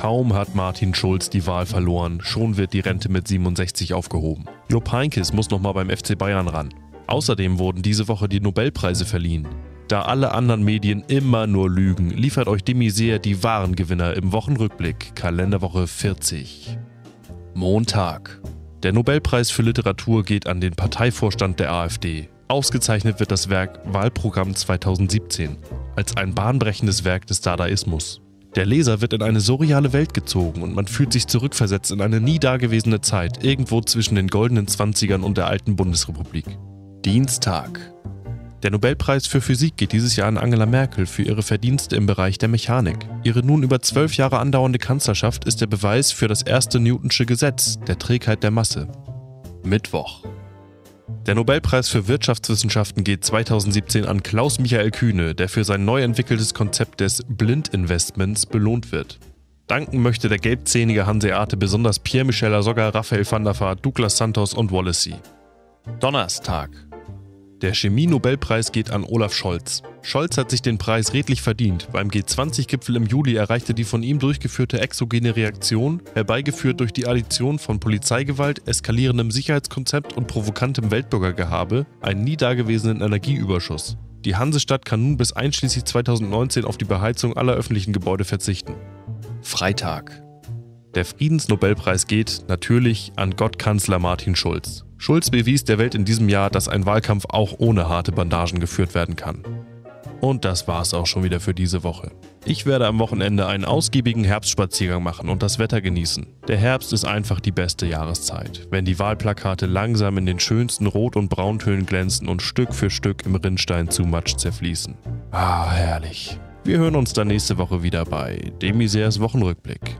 Kaum hat Martin Schulz die Wahl verloren, schon wird die Rente mit 67 aufgehoben. Jupp Heynckes muss nochmal beim FC Bayern ran. Außerdem wurden diese Woche die Nobelpreise verliehen. Da alle anderen Medien immer nur lügen, liefert euch Demiser die wahren Gewinner im Wochenrückblick, Kalenderwoche 40. Montag. Der Nobelpreis für Literatur geht an den Parteivorstand der AfD. Ausgezeichnet wird das Werk Wahlprogramm 2017 als ein bahnbrechendes Werk des Dadaismus. Der Leser wird in eine surreale Welt gezogen und man fühlt sich zurückversetzt in eine nie dagewesene Zeit, irgendwo zwischen den goldenen Zwanzigern und der alten Bundesrepublik. Dienstag. Der Nobelpreis für Physik geht dieses Jahr an Angela Merkel für ihre Verdienste im Bereich der Mechanik. Ihre nun über zwölf Jahre andauernde Kanzlerschaft ist der Beweis für das erste Newtonsche Gesetz der Trägheit der Masse. Mittwoch. Der Nobelpreis für Wirtschaftswissenschaften geht 2017 an Klaus-Michael Kühne, der für sein neu entwickeltes Konzept des Blind-Investments belohnt wird. Danken möchte der gelbzähnige Hanseate besonders Pierre-Michel Asogga, Raphael van der Vaart, Douglas Santos und Wallacey. Donnerstag. Der Chemie-Nobelpreis geht an Olaf Scholz. Scholz hat sich den Preis redlich verdient. Beim G20-Gipfel im Juli erreichte die von ihm durchgeführte exogene Reaktion, herbeigeführt durch die Addition von Polizeigewalt, eskalierendem Sicherheitskonzept und provokantem Weltbürgergehabe, einen nie dagewesenen Energieüberschuss. Die Hansestadt kann nun bis einschließlich 2019 auf die Beheizung aller öffentlichen Gebäude verzichten. Freitag. Der Friedensnobelpreis geht natürlich an Gottkanzler Martin Schulz. Schulz bewies der Welt in diesem Jahr, dass ein Wahlkampf auch ohne harte Bandagen geführt werden kann. Und das war's auch schon wieder für diese Woche. Ich werde am Wochenende einen ausgiebigen Herbstspaziergang machen und das Wetter genießen. Der Herbst ist einfach die beste Jahreszeit, wenn die Wahlplakate langsam in den schönsten Rot- und Brauntönen glänzen und Stück für Stück im Rinnstein zu Matsch zerfließen. Ah, herrlich. Wir hören uns dann nächste Woche wieder bei Demisers Wochenrückblick.